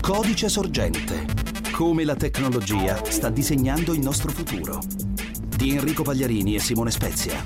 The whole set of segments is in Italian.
Codice sorgente. Come la tecnologia sta disegnando il nostro futuro. Di Enrico Pagliarini e Simone Spezia.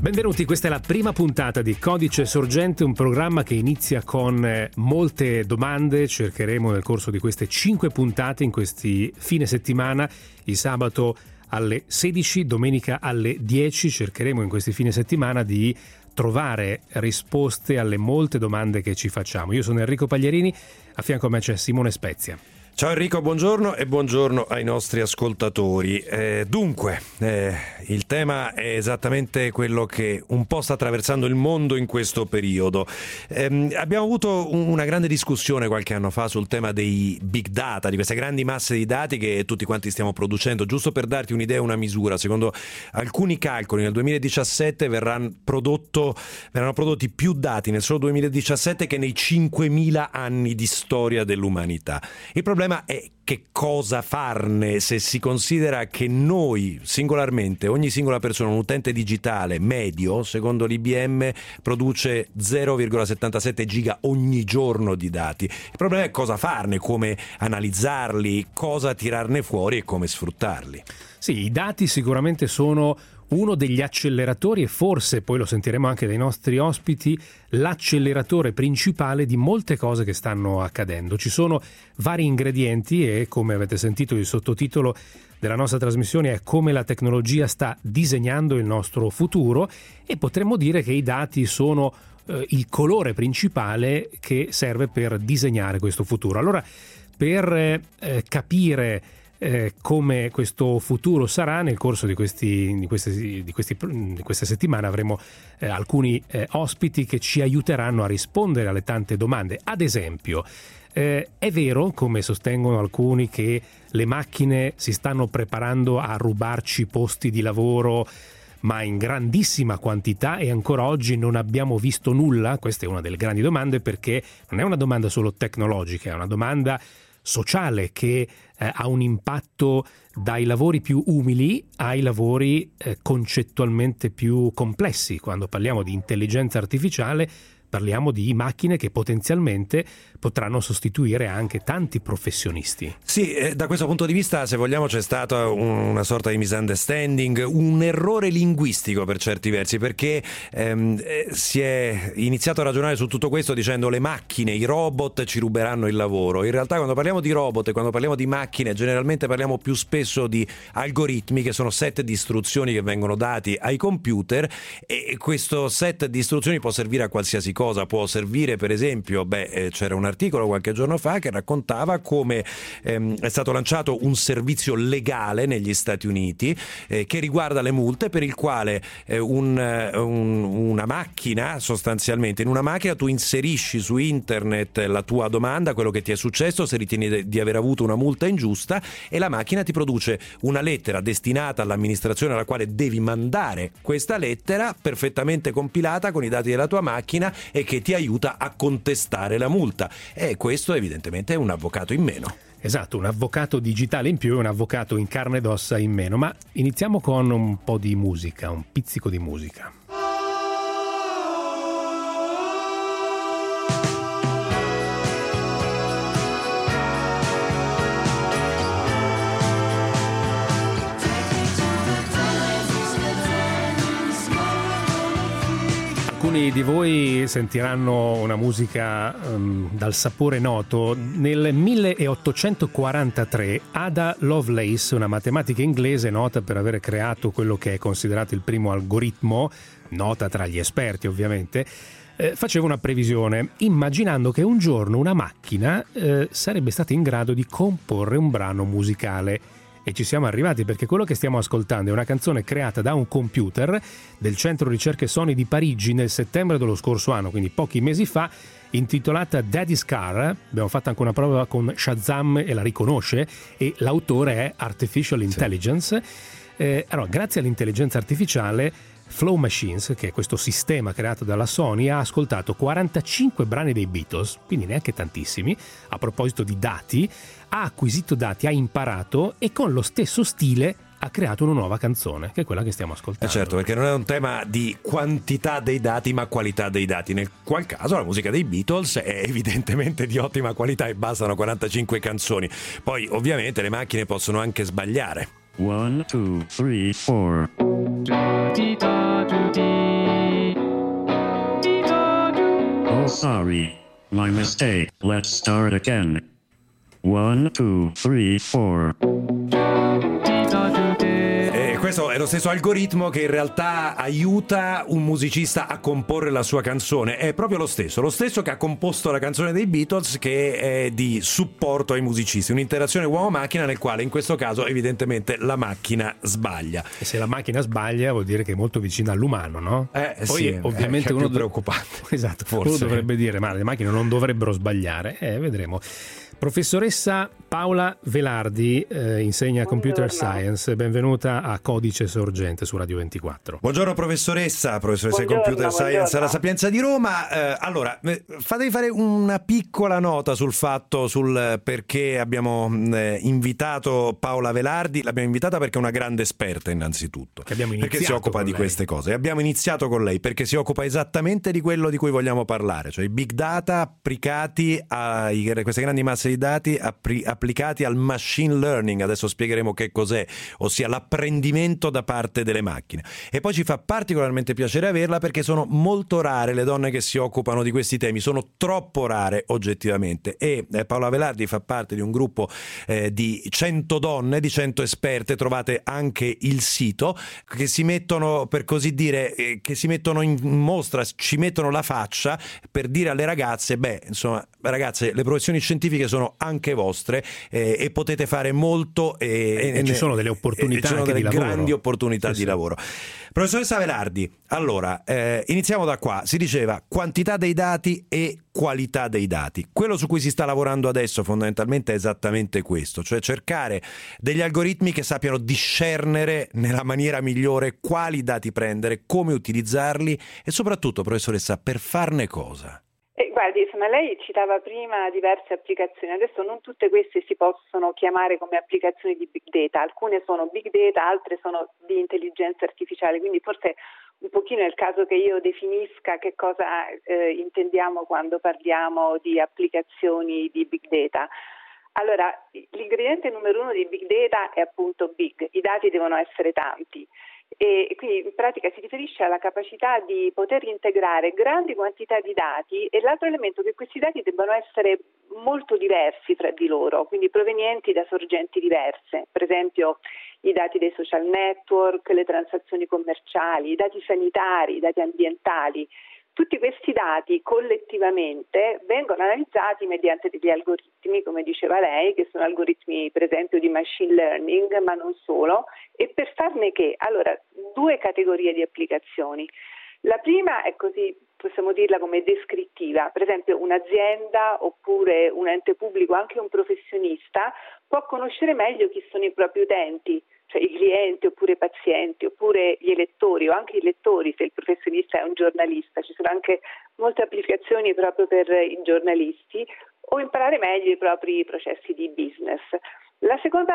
Benvenuti, questa è la prima puntata di Codice Sorgente, un programma che inizia con eh, molte domande. Cercheremo nel corso di queste cinque puntate, in questi fine settimana, il sabato alle 16, domenica alle 10, cercheremo in questi fine settimana di trovare risposte alle molte domande che ci facciamo. Io sono Enrico Pagliarini, a fianco a me c'è Simone Spezia. Ciao Enrico, buongiorno e buongiorno ai nostri ascoltatori. Eh, dunque, eh, il tema è esattamente quello che un po' sta attraversando il mondo in questo periodo. Eh, abbiamo avuto una grande discussione qualche anno fa sul tema dei big data, di queste grandi masse di dati che tutti quanti stiamo producendo. Giusto per darti un'idea, una misura, secondo alcuni calcoli nel 2017 verranno, prodotto, verranno prodotti più dati nel solo 2017 che nei 5.000 anni di storia dell'umanità. Il problema problema è che cosa farne se si considera che noi singolarmente, ogni singola persona, un utente digitale medio, secondo l'IBM, produce 0,77 giga ogni giorno di dati. Il problema è cosa farne, come analizzarli, cosa tirarne fuori e come sfruttarli. Sì, i dati sicuramente sono uno degli acceleratori e forse, poi lo sentiremo anche dai nostri ospiti, l'acceleratore principale di molte cose che stanno accadendo. Ci sono vari ingredienti e come avete sentito il sottotitolo della nostra trasmissione è come la tecnologia sta disegnando il nostro futuro e potremmo dire che i dati sono eh, il colore principale che serve per disegnare questo futuro. Allora, per eh, capire eh, come questo futuro sarà nel corso di, questi, di, questi, di, questi, di queste settimane avremo eh, alcuni eh, ospiti che ci aiuteranno a rispondere alle tante domande. Ad esempio, eh, è vero, come sostengono alcuni, che le macchine si stanno preparando a rubarci posti di lavoro ma in grandissima quantità e ancora oggi non abbiamo visto nulla? Questa è una delle grandi domande perché non è una domanda solo tecnologica, è una domanda sociale che eh, ha un impatto dai lavori più umili ai lavori eh, concettualmente più complessi. Quando parliamo di intelligenza artificiale parliamo di macchine che potenzialmente potranno sostituire anche tanti professionisti. Sì, eh, da questo punto di vista, se vogliamo, c'è stata una sorta di misunderstanding, un errore linguistico per certi versi, perché ehm, eh, si è iniziato a ragionare su tutto questo dicendo le macchine, i robot ci ruberanno il lavoro. In realtà quando parliamo di robot e quando parliamo di macchine, generalmente parliamo più spesso di algoritmi che sono set di istruzioni che vengono dati ai computer e questo set di istruzioni può servire a qualsiasi cosa, può servire? Per esempio, beh, eh, c'era un articolo qualche giorno fa che raccontava come ehm, è stato lanciato un servizio legale negli Stati Uniti eh, che riguarda le multe per il quale eh, un, eh, un, una macchina sostanzialmente in una macchina tu inserisci su internet la tua domanda, quello che ti è successo, se ritieni di aver avuto una multa ingiusta e la macchina ti produce una lettera destinata all'amministrazione alla quale devi mandare questa lettera perfettamente compilata con i dati della tua macchina e che ti aiuta a contestare la multa. E questo evidentemente è un avvocato in meno. Esatto, un avvocato digitale in più e un avvocato in carne ed ossa in meno. Ma iniziamo con un po' di musica, un pizzico di musica. Alcuni di voi sentiranno una musica um, dal sapore noto. Nel 1843 Ada Lovelace, una matematica inglese nota per aver creato quello che è considerato il primo algoritmo, nota tra gli esperti ovviamente, eh, faceva una previsione immaginando che un giorno una macchina eh, sarebbe stata in grado di comporre un brano musicale e ci siamo arrivati perché quello che stiamo ascoltando è una canzone creata da un computer del centro ricerche Sony di Parigi nel settembre dello scorso anno, quindi pochi mesi fa, intitolata Daddy's Car. Abbiamo fatto anche una prova con Shazam e la riconosce e l'autore è Artificial Intelligence. Sì. Eh, allora, grazie all'intelligenza artificiale Flow Machines, che è questo sistema creato dalla Sony, ha ascoltato 45 brani dei Beatles, quindi neanche tantissimi, a proposito di dati, ha acquisito dati, ha imparato e con lo stesso stile ha creato una nuova canzone, che è quella che stiamo ascoltando. Eh certo, perché non è un tema di quantità dei dati, ma qualità dei dati. Nel qual caso la musica dei Beatles è evidentemente di ottima qualità e bastano 45 canzoni. Poi, ovviamente, le macchine possono anche sbagliare. 1, 2, 3, 4. Oh, sorry. My mistake. Let's start again. 1, 2, 3, 4. Questo è lo stesso algoritmo che in realtà aiuta un musicista a comporre la sua canzone. È proprio lo stesso, lo stesso che ha composto la canzone dei Beatles che è di supporto ai musicisti. Un'interazione uomo-macchina nel quale in questo caso evidentemente la macchina sbaglia. E se la macchina sbaglia vuol dire che è molto vicina all'umano, no? Eh, Poi sì, ovviamente è uno preoccupante. Esatto, Forse. uno dovrebbe dire ma le macchine non dovrebbero sbagliare. Eh, vedremo. Professoressa Paola Velardi eh, insegna computer science, benvenuta a Codice Sorgente su Radio 24. Buongiorno professoressa, professoressa di Buongiorno, computer science alla Sapienza di Roma. Eh, allora, eh, fatevi fare una piccola nota sul fatto, sul perché abbiamo eh, invitato Paola Velardi. L'abbiamo invitata perché è una grande esperta innanzitutto. Che abbiamo perché si occupa con di lei. queste cose. E abbiamo iniziato con lei perché si occupa esattamente di quello di cui vogliamo parlare, cioè i big data applicati a queste grandi masse di dati appri- applicati al machine learning. Adesso spiegheremo che cos'è, ossia l'apprendimento da parte delle macchine. E poi ci fa particolarmente piacere averla perché sono molto rare le donne che si occupano di questi temi, sono troppo rare oggettivamente. E eh, Paola Velardi fa parte di un gruppo eh, di 100 donne, di 100 esperte, trovate anche il sito, che si mettono, per così dire, eh, che si mettono in mostra, ci mettono la faccia per dire alle ragazze, beh, insomma, ragazze, le professioni scientifiche sono anche vostre eh, e potete fare molto e, E ci sono delle opportunità e ci sono delle grandi opportunità Sì, di sì. lavoro. Professoressa Velardi, allora, eh, iniziamo da qua. Si diceva quantità dei dati e qualità dei dati. Quello su cui si sta lavorando adesso fondamentalmente è esattamente questo, cioè cercare degli algoritmi che sappiano discernere nella maniera migliore quali dati prendere, come utilizzarli e soprattutto, professoressa, per farne cosa. Eh, guardi, insomma, lei citava prima diverse applicazioni, adesso non tutte queste si possono chiamare come applicazioni di big data, alcune sono big data, altre sono di intelligenza artificiale, quindi forse un pochino è il caso che io definisca che cosa eh, intendiamo quando parliamo di applicazioni di big data. Allora, l'ingrediente numero uno di big data è appunto big, i dati devono essere tanti e quindi in pratica si riferisce alla capacità di poter integrare grandi quantità di dati e l'altro elemento è che questi dati debbano essere molto diversi fra di loro, quindi provenienti da sorgenti diverse, per esempio i dati dei social network, le transazioni commerciali, i dati sanitari, i dati ambientali. Tutti questi dati collettivamente vengono analizzati mediante degli algoritmi, come diceva lei, che sono algoritmi per esempio di machine learning, ma non solo, e per farne che? Allora, due categorie di applicazioni. La prima è così, possiamo dirla come descrittiva, per esempio un'azienda oppure un ente pubblico, anche un professionista, può conoscere meglio chi sono i propri utenti, cioè i clienti oppure i pazienti oppure gli elettori o anche i lettori se il professionista è un giornalista, ci sono anche molte applicazioni proprio per i giornalisti o imparare meglio i propri processi di business. La seconda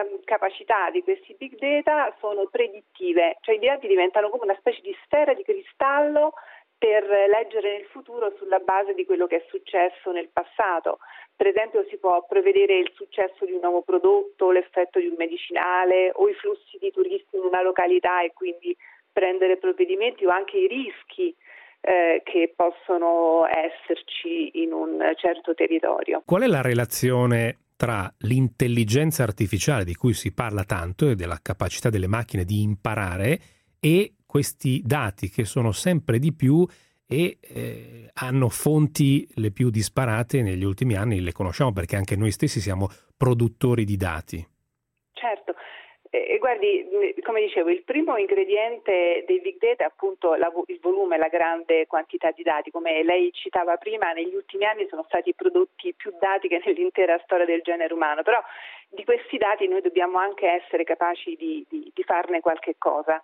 ehm, capacità di questi big data sono predittive, cioè i dati diventano come una specie di sfera di cristallo per leggere nel futuro sulla base di quello che è successo nel passato. Per esempio si può prevedere il successo di un nuovo prodotto, l'effetto di un medicinale o i flussi di turisti in una località e quindi prendere provvedimenti o anche i rischi eh, che possono esserci in un certo territorio. Qual è la relazione tra l'intelligenza artificiale di cui si parla tanto e della capacità delle macchine di imparare e questi dati che sono sempre di più e eh, hanno fonti le più disparate negli ultimi anni, le conosciamo perché anche noi stessi siamo produttori di dati. Certo, e guardi, come dicevo, il primo ingrediente dei big data è appunto la, il volume, la grande quantità di dati. Come lei citava prima, negli ultimi anni sono stati prodotti più dati che nell'intera storia del genere umano, però di questi dati noi dobbiamo anche essere capaci di, di, di farne qualche cosa.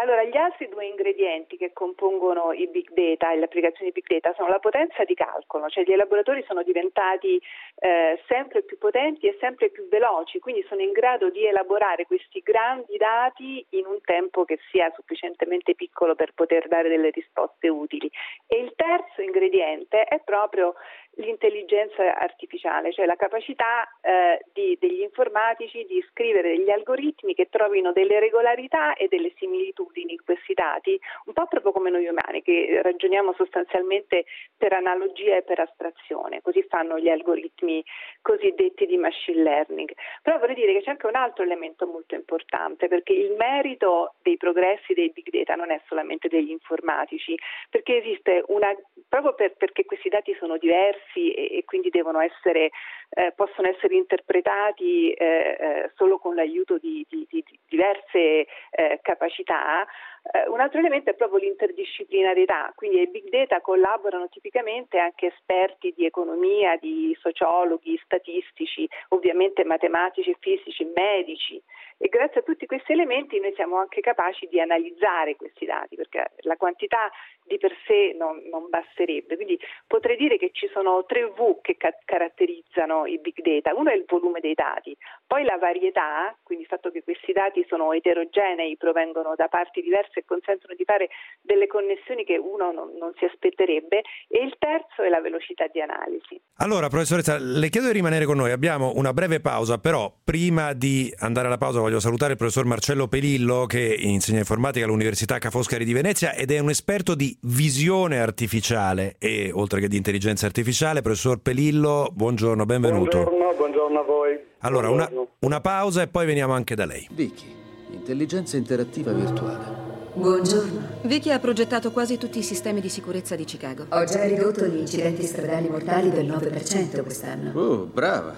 Allora, gli altri due ingredienti che compongono i big data e le applicazioni big data sono la potenza di calcolo, cioè gli elaboratori sono diventati eh, sempre più potenti e sempre più veloci, quindi sono in grado di elaborare questi grandi dati in un tempo che sia sufficientemente piccolo per poter dare delle risposte utili. E il terzo ingrediente è proprio l'intelligenza artificiale, cioè la capacità eh, di, degli informatici di scrivere degli algoritmi che trovino delle regolarità e delle similitudini in questi dati, un po' proprio come noi umani che ragioniamo sostanzialmente per analogia e per astrazione, così fanno gli algoritmi cosiddetti di machine learning. Però vorrei dire che c'è anche un altro elemento molto importante, perché il merito dei progressi dei big data non è solamente degli informatici, perché esiste una, proprio per, perché questi dati sono diversi e, e quindi essere, eh, possono essere interpretati eh, eh, solo con l'aiuto di, di, di diverse eh, capacità, eh, un altro elemento è proprio l'interdisciplinarietà, quindi ai big data collaborano tipicamente anche esperti di economia, di sociologhi, statistici, ovviamente matematici, fisici, medici e grazie a tutti questi elementi noi siamo anche capaci di analizzare questi dati perché la quantità di per sé non, non basterebbe. Quindi potrei dire che ci sono tre V che ca- caratterizzano i big data. Uno è il volume dei dati, poi la varietà, quindi il fatto che questi dati sono eterogenei, provengono da parti diverse e consentono di fare delle connessioni che uno non, non si aspetterebbe, e il terzo è la velocità di analisi. Allora, professoressa, le chiedo di rimanere con noi. Abbiamo una breve pausa, però prima di andare alla pausa voglio salutare il professor Marcello Pelillo che insegna informatica all'Università Ca' Foscari di Venezia ed è un esperto di visione artificiale e oltre che di intelligenza artificiale. Professor Pelillo, buongiorno, benvenuto. Buongiorno, buongiorno a voi. Allora, una, una pausa e poi veniamo anche da lei. Vicky, intelligenza interattiva virtuale. Buongiorno. Vicky ha progettato quasi tutti i sistemi di sicurezza di Chicago. Ho già ridotto gli incidenti stradali mortali del 9% quest'anno. Oh, brava.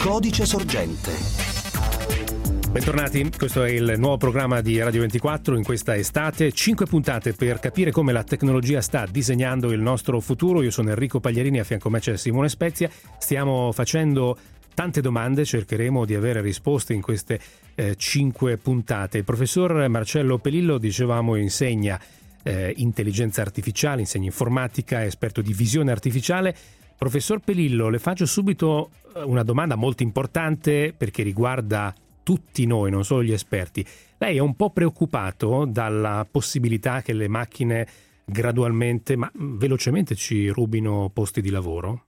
Codice sorgente. Bentornati, questo è il nuovo programma di Radio 24 in questa estate, cinque puntate per capire come la tecnologia sta disegnando il nostro futuro. Io sono Enrico Pagliarini, a fianco a me c'è Simone Spezia, stiamo facendo tante domande, cercheremo di avere risposte in queste eh, cinque puntate. Il professor Marcello Pelillo, dicevamo, insegna eh, intelligenza artificiale, insegna informatica, è esperto di visione artificiale. Professor Pelillo, le faccio subito eh, una domanda molto importante perché riguarda tutti noi, non solo gli esperti. Lei è un po' preoccupato dalla possibilità che le macchine gradualmente, ma velocemente ci rubino posti di lavoro?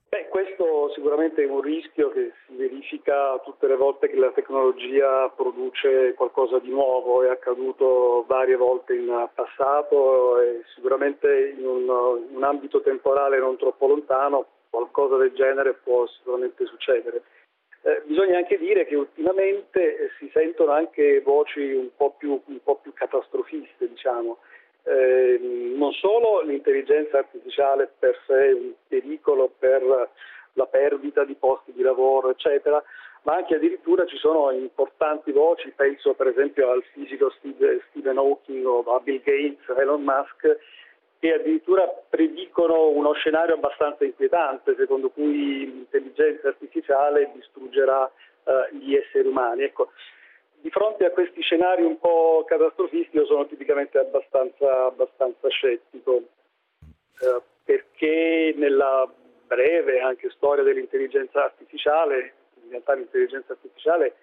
Sicuramente un rischio che si verifica tutte le volte che la tecnologia produce qualcosa di nuovo, è accaduto varie volte in passato e sicuramente in un, un ambito temporale non troppo lontano qualcosa del genere può sicuramente succedere. Eh, bisogna anche dire che ultimamente eh, si sentono anche voci un po' più, un po più catastrofiste, diciamo. eh, non solo l'intelligenza artificiale per sé è un pericolo per la perdita di posti di lavoro, eccetera, ma anche addirittura ci sono importanti voci, penso per esempio al fisico Stephen Hawking o a Bill Gates, Elon Musk, che addirittura predicono uno scenario abbastanza inquietante, secondo cui l'intelligenza artificiale distruggerà eh, gli esseri umani. Ecco, di fronte a questi scenari un po' catastrofisti io sono tipicamente abbastanza, abbastanza scettico, eh, perché nella breve anche storia dell'intelligenza artificiale, in realtà l'intelligenza artificiale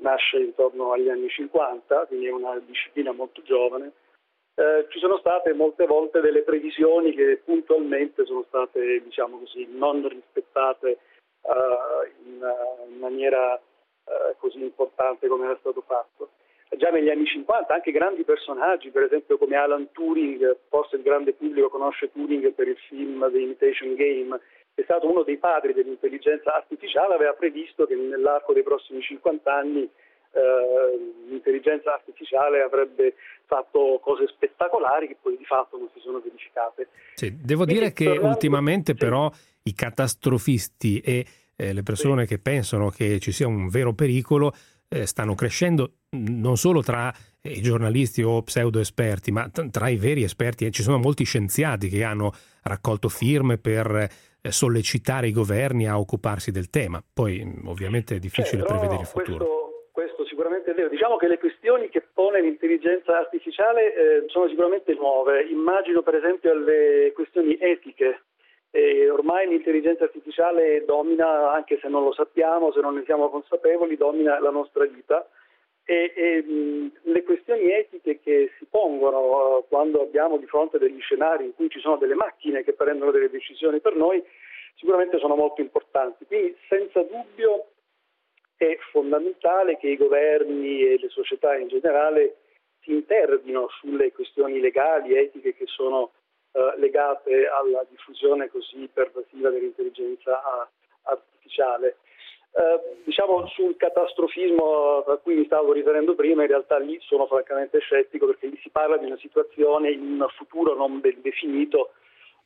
nasce intorno agli anni 50, quindi è una disciplina molto giovane, eh, ci sono state molte volte delle previsioni che puntualmente sono state, diciamo così, non rispettate eh, in, in, maniera eh, così importante come era stato fatto. Già negli anni 50 anche grandi personaggi, per esempio come Alan Turing, forse il grande pubblico conosce Turing per il film The Imitation Game, è stato uno dei padri dell'intelligenza artificiale, aveva previsto che nell'arco dei prossimi 50 anni eh, l'intelligenza artificiale avrebbe fatto cose spettacolari che poi di fatto non si sono verificate. Sì, devo Quindi, dire che tornando... ultimamente però i catastrofisti e eh, le persone sì. che pensano che ci sia un vero pericolo eh, stanno crescendo non solo tra i giornalisti o pseudo esperti, ma t- tra i veri esperti. E ci sono molti scienziati che hanno raccolto firme per eh, sollecitare i governi a occuparsi del tema. Poi ovviamente è difficile certo, prevedere il futuro. Questo sicuramente è vero. Diciamo che le questioni che pone l'intelligenza artificiale eh, sono sicuramente nuove. Immagino per esempio alle questioni etiche. E ormai l'intelligenza artificiale domina, anche se non lo sappiamo, se non ne siamo consapevoli, domina la nostra vita. E, e mh, le questioni etiche che si pongono uh, quando abbiamo di fronte degli scenari in cui ci sono delle macchine che prendono delle decisioni per noi sicuramente sono molto importanti. Quindi senza dubbio è fondamentale che i governi e le società in generale si intervino sulle questioni legali, etiche che sono eh, legate alla diffusione così pervasiva dell'intelligenza artificiale. Eh, diciamo sul catastrofismo a cui mi stavo riferendo prima, in realtà lì sono francamente scettico perché lì si parla di una situazione in un futuro non ben definito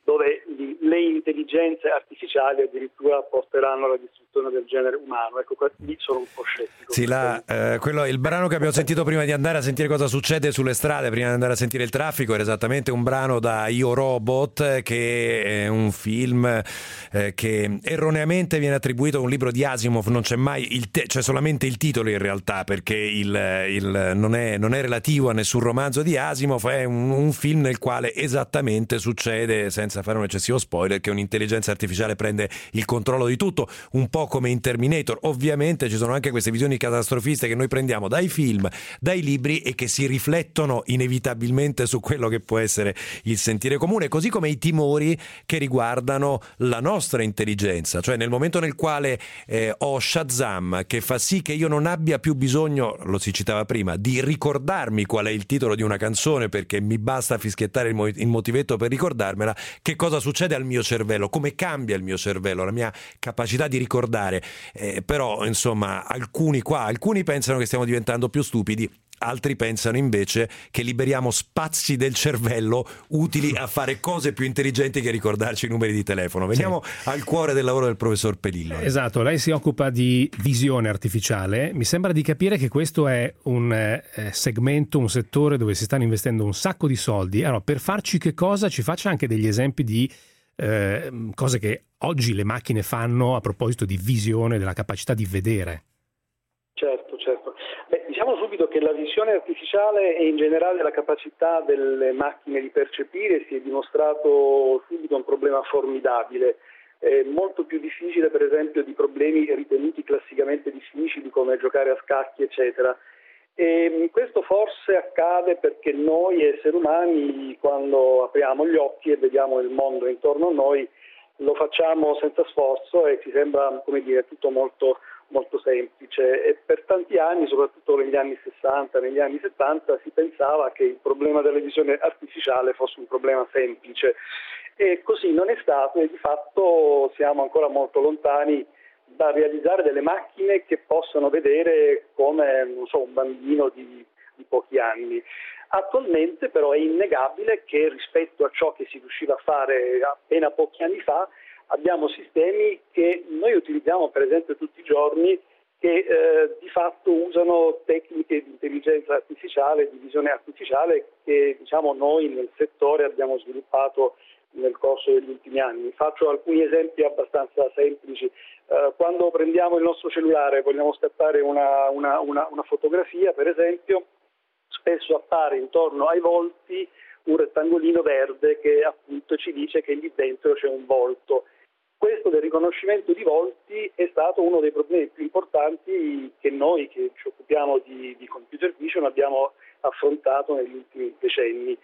dove le intelligenze artificiali addirittura porteranno alla distruzione del genere umano. Ecco, lì sono un po' scettico. Sì, la, eh, quello, il brano che abbiamo sentito prima di andare a sentire cosa succede sulle strade, prima di andare a sentire il traffico, era esattamente un brano da Io Robot, che è un film eh, che erroneamente viene attribuito a un libro di Asimov, non c'è mai il te- c'è solamente il titolo in realtà, perché il, il, non, è, non, è, relativo a nessun romanzo di Asimov, è un, un film nel quale esattamente succede, senza senza fare un eccessivo spoiler, che un'intelligenza artificiale prende il controllo di tutto, un po' come in Terminator. Ovviamente ci sono anche queste visioni catastrofiste che noi prendiamo dai film, dai libri e che si riflettono inevitabilmente su quello che può essere il sentire comune, così come i timori che riguardano la nostra intelligenza, cioè nel momento nel quale eh, ho Shazam che fa sì che io non abbia più bisogno, lo si citava prima, di ricordarmi qual è il titolo di una canzone perché mi basta fischiettare il motivetto per ricordarmela, che cosa succede al mio cervello, come cambia il mio cervello, la mia capacità di ricordare. Eh, però, insomma, alcuni qua, alcuni pensano che stiamo diventando più stupidi, altri pensano invece che liberiamo spazi del cervello utili a fare cose più intelligenti che ricordarci i numeri di telefono. Veniamo sì. al cuore del lavoro del professor Pelillo. Esatto, lei si occupa di visione artificiale. Mi sembra di capire che questo è un eh, segmento, un settore dove si stanno investendo un sacco di soldi. Allora, per farci che cosa? Ci faccia anche degli esempi di eh, cose che oggi le macchine fanno a proposito di visione, della capacità di vedere. Certo, subito che la visione artificiale e in generale la capacità delle macchine di percepire si è dimostrato subito un problema formidabile, eh, molto più difficile per esempio di problemi ritenuti classicamente difficili come giocare a scacchi eccetera. E questo forse accade perché noi esseri umani quando apriamo gli occhi e vediamo il mondo intorno a noi lo facciamo senza sforzo e ci sembra come dire, tutto molto molto semplice e per tanti anni, soprattutto negli anni 60, negli anni 70, si pensava che il problema della visione artificiale fosse un problema semplice e così non è stato e di fatto siamo ancora molto lontani da realizzare delle macchine che possano vedere come so, un bambino di, di pochi anni. Attualmente però è innegabile che rispetto a ciò che si riusciva a fare appena pochi anni fa abbiamo sistemi che noi utilizziamo per esempio tutti i giorni che eh, di fatto usano tecniche di intelligenza artificiale, di visione artificiale che diciamo, noi nel settore abbiamo sviluppato nel corso degli ultimi anni. Faccio alcuni esempi abbastanza semplici. Eh, quando prendiamo il nostro cellulare e vogliamo scattare una, una, una, una fotografia, per esempio, spesso appare intorno ai volti un rettangolino verde che appunto ci dice che lì dentro c'è un volto questo del riconoscimento di volti è stato uno dei problemi più importanti che noi che ci occupiamo di, di computer vision abbiamo affrontato negli ultimi decenni.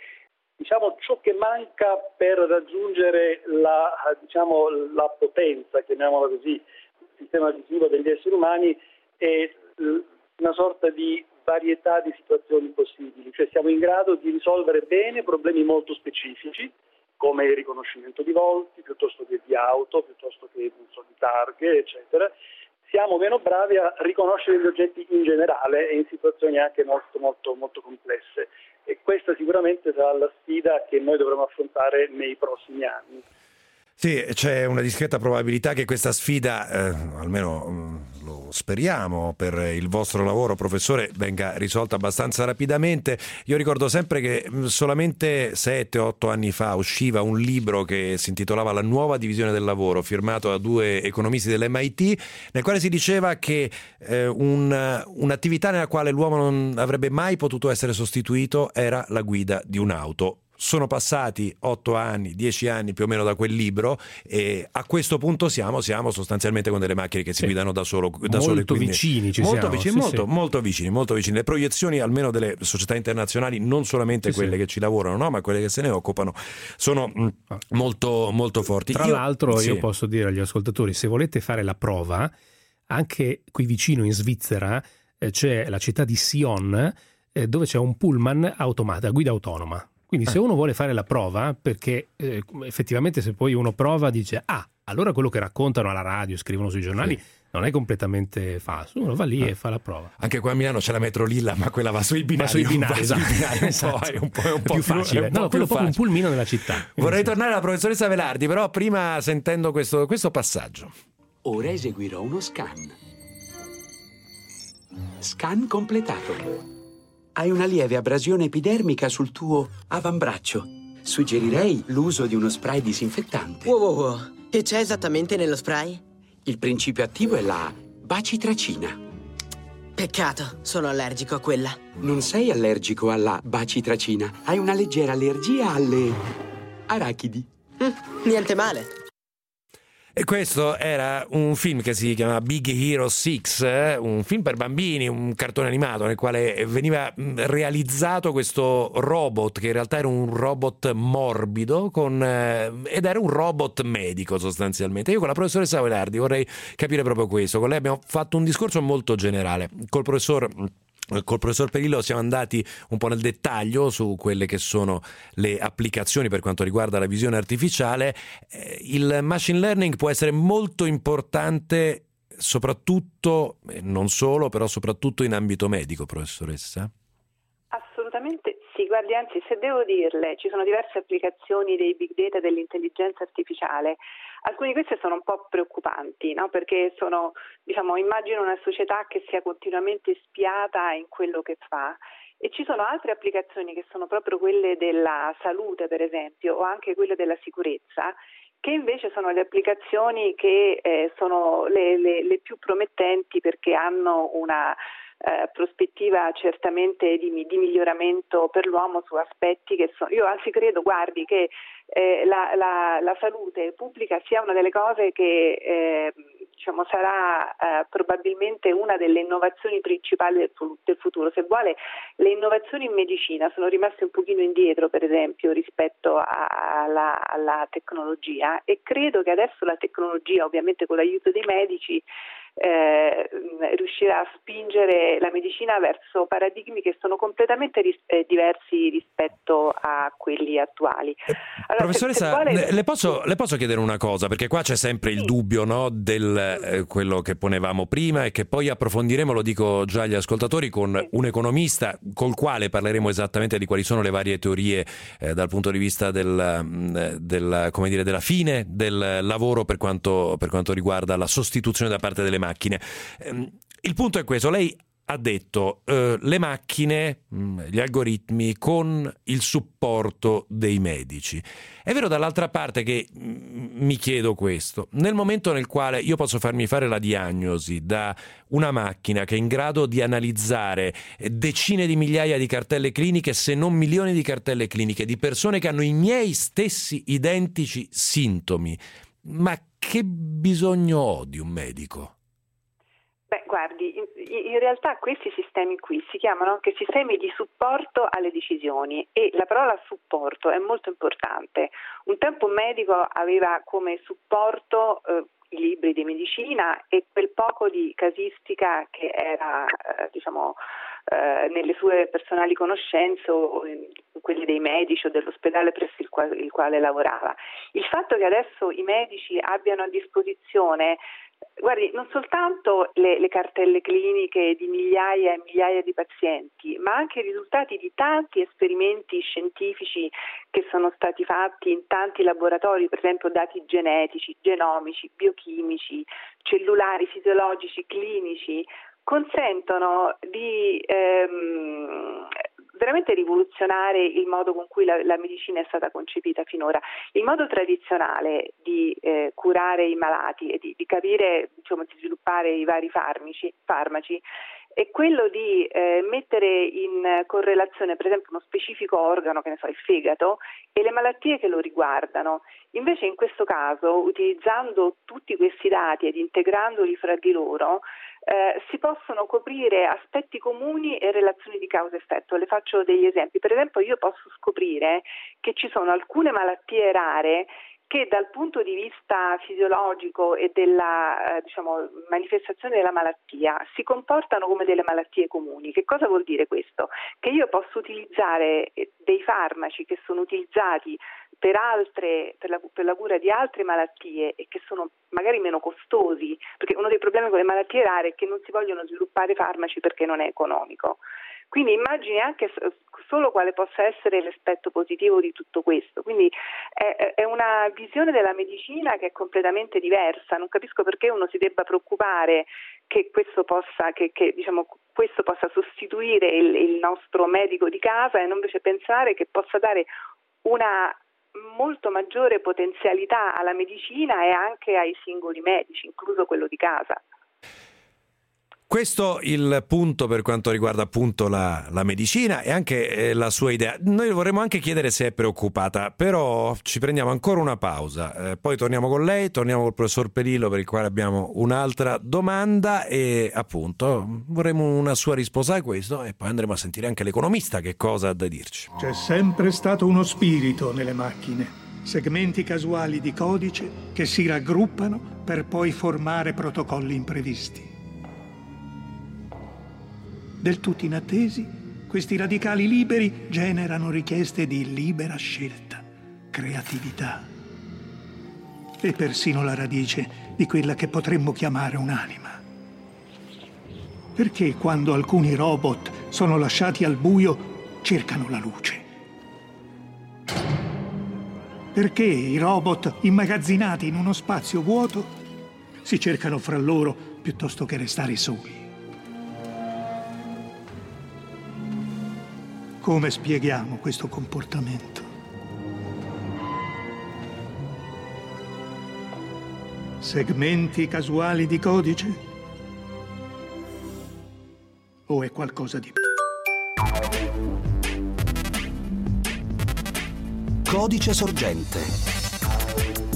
Diciamo, ciò che manca per raggiungere la, diciamo, la potenza, chiamiamola così, del sistema visivo degli esseri umani è una sorta di varietà di situazioni possibili, cioè siamo in grado di risolvere bene problemi molto specifici, come il riconoscimento di volti, piuttosto che di auto, piuttosto che so, di targhe, eccetera. Siamo meno bravi a riconoscere gli oggetti in generale e in situazioni anche molto, molto, molto complesse. E questa sicuramente sarà la sfida che noi dovremo affrontare nei prossimi anni. Sì, c'è una discreta probabilità che questa sfida, eh, almeno mm, speriamo per il vostro lavoro, professore, venga risolto abbastanza rapidamente. Io ricordo sempre che mm, solamente 7-8 anni fa usciva un libro che si intitolava La nuova divisione del lavoro, firmato da due economisti dell'MIT, nel quale si diceva che eh, un, un'attività nella quale l'uomo non avrebbe mai potuto essere sostituito era la guida di un'auto sono passati otto anni, dieci anni più o meno da quel libro e a questo punto siamo, siamo sostanzialmente con delle macchine che si sì. guidano da solo. Da molto sole, quindi, vicini ci molto siamo. Vicini, sì, molto, sì. molto, vicini, molto vicini. Le proiezioni almeno delle società internazionali, non solamente quelle che ci lavorano, no? ma quelle che se ne occupano, sono mm, ah. molto, molto forti. Tra io, l'altro io posso dire agli ascoltatori, se volete fare la prova, anche qui vicino in Svizzera eh, c'è la città di Sion eh, dove c'è un pullman automata, guida autonoma. Quindi se uno vuole fare la prova, perché eh, effettivamente se poi uno prova dice ah, allora quello che raccontano alla radio, scrivono sui giornali, sì. non è completamente falso. Uno va lì ah. e fa la prova. Anche qua a Milano c'è la metro Lilla, ma quella va sui binari. Va sui binari, esatto. Sui binari un esatto. po', è un po', è un po più facile. Un po no, quello è proprio un pulmino nella città. Vorrei tornare alla professoressa Velardi, però prima sentendo questo, questo passaggio. Ora eseguirò uno scan. Scan completato. Hai una lieve abrasione epidermica sul tuo avambraccio. Suggerirei l'uso di uno spray disinfettante. Wow, wow, wow. Che c'è esattamente nello spray? Il principio attivo è la bacitracina. Peccato, sono allergico a quella. Non sei allergico alla bacitracina. Hai una leggera allergia alle arachidi. Mm, niente male. E questo era un film che si chiama Big Hero 6, eh? un film per bambini, un cartone animato nel quale veniva realizzato questo robot che in realtà era un robot morbido con, eh, ed era un robot medico sostanzialmente. Io con la professoressa Velardi vorrei capire proprio questo. Con lei abbiamo fatto un discorso molto generale. Col professor Col professor Perillo siamo andati un po' nel dettaglio su quelle che sono le applicazioni per quanto riguarda la visione artificiale. Eh, il machine learning può essere molto importante soprattutto, non solo, però soprattutto in ambito medico, professoressa? Assolutamente sì, guardi, anzi se devo dirle, ci sono diverse applicazioni dei big data e dell'intelligenza artificiale. Alcune di queste sono un po' preoccupanti, no? perché sono, diciamo, immagino una società che sia continuamente spiata in quello che fa. E ci sono altre applicazioni che sono proprio quelle della salute, per esempio, o anche quelle della sicurezza, che invece sono le applicazioni che eh, sono le, le, le più promettenti perché hanno una eh, prospettiva certamente di, di, miglioramento per l'uomo su aspetti che sono. Io anzi credo, guardi, che eh, la, la, la, salute pubblica sia una delle cose che eh, diciamo, sarà eh, probabilmente una delle innovazioni principali del, del, futuro. Se vuole, le innovazioni in medicina sono rimaste un pochino indietro, per esempio, rispetto a, alla, alla tecnologia e credo che adesso la tecnologia, ovviamente con l'aiuto dei medici, eh, riuscirà a spingere la medicina verso paradigmi che sono completamente ris- eh, diversi rispetto a quelli attuali. Eh, allora, Professoressa, se, se vuole... le, posso, le, posso, chiedere una cosa? Perché qua c'è sempre il dubbio no, del eh, quello che ponevamo prima e che poi approfondiremo, lo dico già agli ascoltatori, con sì. un economista col quale parleremo esattamente di quali sono le varie teorie eh, dal punto di vista del, mm, del, dire, della fine del lavoro per quanto, per quanto riguarda la sostituzione da parte delle macchine. Ehm, il punto è questo, lei ha detto eh, le macchine, mm, gli algoritmi con il supporto dei medici. È vero dall'altra parte che mm, mi chiedo questo, nel momento nel quale io posso farmi fare la diagnosi da una macchina che è in grado di analizzare decine di migliaia di cartelle cliniche, se non milioni di cartelle cliniche, di persone che hanno i miei stessi identici sintomi, ma che bisogno ho di un medico? Beh, guardi, in, in, realtà questi sistemi qui si chiamano anche sistemi di supporto alle decisioni e la parola supporto è molto importante. Un tempo un medico aveva come supporto eh, i libri di medicina e quel poco di casistica che era, eh, diciamo, eh, nelle sue personali conoscenze o in quelle dei medici o dell'ospedale presso il quale, il quale lavorava. Il fatto che adesso i medici abbiano a disposizione Guardi, non soltanto le, le, cartelle cliniche di migliaia e migliaia di pazienti, ma anche i risultati di tanti esperimenti scientifici che sono stati fatti in tanti laboratori, per esempio dati genetici, genomici, biochimici, cellulari, fisiologici, clinici, consentono di ehm, veramente rivoluzionare il modo con cui la, la, medicina è stata concepita finora. Il modo tradizionale di eh, curare i malati e di, di capire, diciamo, di sviluppare i vari farmaci, farmaci è quello di eh, mettere in correlazione per esempio uno specifico organo, che ne so, il fegato, e le malattie che lo riguardano. Invece in questo caso, utilizzando tutti questi dati ed integrandoli fra di loro, eh, si possono coprire aspetti comuni e relazioni di causa-effetto. Le faccio degli esempi. Per esempio io posso scoprire che ci sono alcune malattie rare che dal punto di vista fisiologico e della eh, diciamo, manifestazione della malattia si comportano come delle malattie comuni. Che cosa vuol dire questo? Che io posso utilizzare eh, dei farmaci che sono utilizzati per, altre, per, la, per la cura di altre malattie e che sono magari meno costosi, perché uno dei problemi con le malattie rare è che non si vogliono sviluppare farmaci perché non è economico. Quindi immagini anche solo quale possa essere l'aspetto positivo di tutto questo. Quindi è, è, una visione della medicina che è completamente diversa. Non capisco perché uno si debba preoccupare che questo possa, che, che, diciamo, questo possa sostituire il, il nostro medico di casa e non invece pensare che possa dare una molto maggiore potenzialità alla medicina e anche ai singoli medici, incluso quello di casa. Questo il punto per quanto riguarda appunto la, la medicina e anche eh, la sua idea. Noi vorremmo anche chiedere se è preoccupata, però ci prendiamo ancora una pausa. Eh, poi torniamo con lei, torniamo col professor Perillo per il quale abbiamo un'altra domanda e appunto vorremmo una sua risposta a questo e poi andremo a sentire anche l'economista che cosa ha da dirci. C'è sempre stato uno spirito nelle macchine, segmenti casuali di codice che si raggruppano per poi formare protocolli imprevisti. Del tutto inattesi, questi radicali liberi generano richieste di libera scelta, creatività e persino la radice di quella che potremmo chiamare un'anima. Perché quando alcuni robot sono lasciati al buio cercano la luce? Perché i robot immagazzinati in uno spazio vuoto si cercano fra loro piuttosto che restare soli? Come spieghiamo questo comportamento? Segmenti casuali di codice? O è qualcosa di più? Codice sorgente.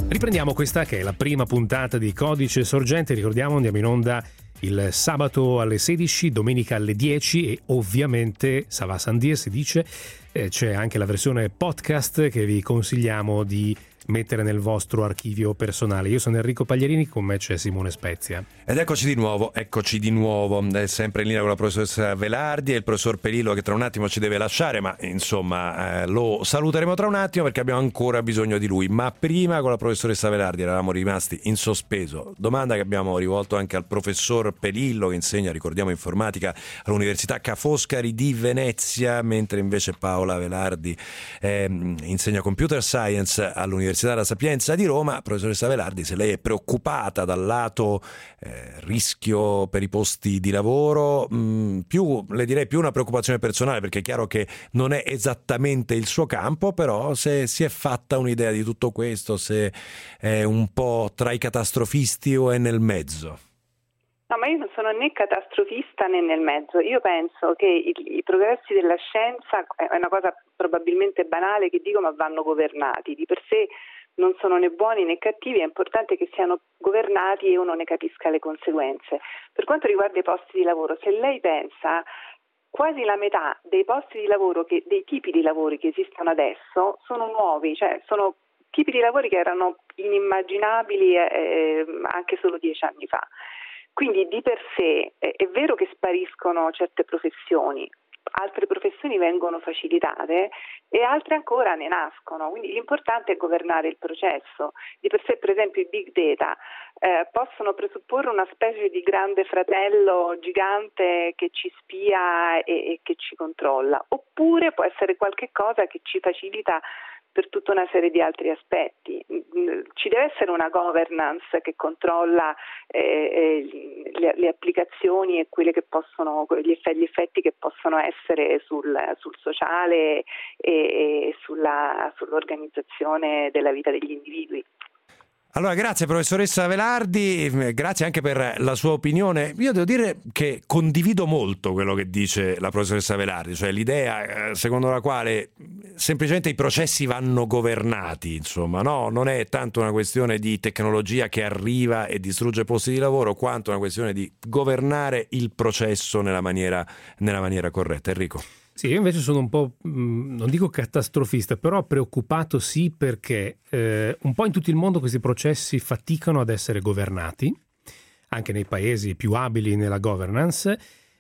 Riprendiamo questa che è la prima puntata di Codice Sorgente, ricordiamo andiamo in onda il sabato alle 16, domenica alle 10 e ovviamente Sava Sandir si dice eh, c'è anche la versione podcast che vi consigliamo di mettere nel vostro archivio personale. Io sono Enrico Pagliarini, con me c'è Simone Spezia. Ed eccoci di nuovo, eccoci di nuovo, è sempre in linea con la professoressa Velardi e il professor Perillo che tra un attimo ci deve lasciare, ma insomma eh, lo saluteremo tra un attimo perché abbiamo ancora bisogno di lui. Ma prima con la professoressa Velardi eravamo rimasti in sospeso. Domanda che abbiamo rivolto anche al professor Perillo che insegna, ricordiamo, informatica all'Università Ca' Foscari di Venezia, mentre invece Paola Velardi eh, insegna computer science all'Università dell'Università della Sapienza di Roma, professoressa Velardi, se lei è preoccupata dal lato eh, rischio per i posti di lavoro, mh, mm, più, le direi più una preoccupazione personale, perché è chiaro che non è esattamente il suo campo, però se si è fatta un'idea di tutto questo, se è un po' tra i catastrofisti o è nel mezzo. No, ma io non sono né catastrofista né nel mezzo. Io penso che i, i, progressi della scienza è una cosa probabilmente banale che dico, ma vanno governati. Di per sé non sono né buoni né cattivi, è importante che siano governati e uno ne capisca le conseguenze. Per quanto riguarda i posti di lavoro, se lei pensa quasi la metà dei posti di lavoro, che, dei tipi di lavori che esistono adesso sono nuovi, cioè sono tipi di lavori che erano inimmaginabili eh, eh anche solo dieci anni fa. Quindi di per sé è vero che spariscono certe professioni, altre professioni vengono facilitate e altre ancora ne nascono. Quindi l'importante è governare il processo. Di per sé, per esempio, i big data eh, possono presupporre una specie di grande fratello gigante che ci spia e, e che ci controlla, oppure può essere qualcosa che ci facilita per tutta una serie di altri aspetti. Ci deve essere una governance che controlla eh, eh le, le, applicazioni e possono, gli, effetti, gli, effetti, che possono essere sul, sul sociale e, e sulla, sull'organizzazione della vita degli individui. Allora, grazie professoressa Velardi, grazie anche per la sua opinione. Io devo dire che condivido molto quello che dice la professoressa Velardi, cioè l'idea eh, secondo la quale semplicemente i processi vanno governati, insomma, no? non è tanto una questione di tecnologia che arriva e distrugge posti di lavoro, quanto una questione di governare il processo nella maniera, nella maniera corretta. Enrico. Sì, io invece sono un po', mm, non dico catastrofista, però preoccupato sì perché eh, un po' in tutto il mondo questi processi faticano ad essere governati, anche nei paesi più abili nella governance,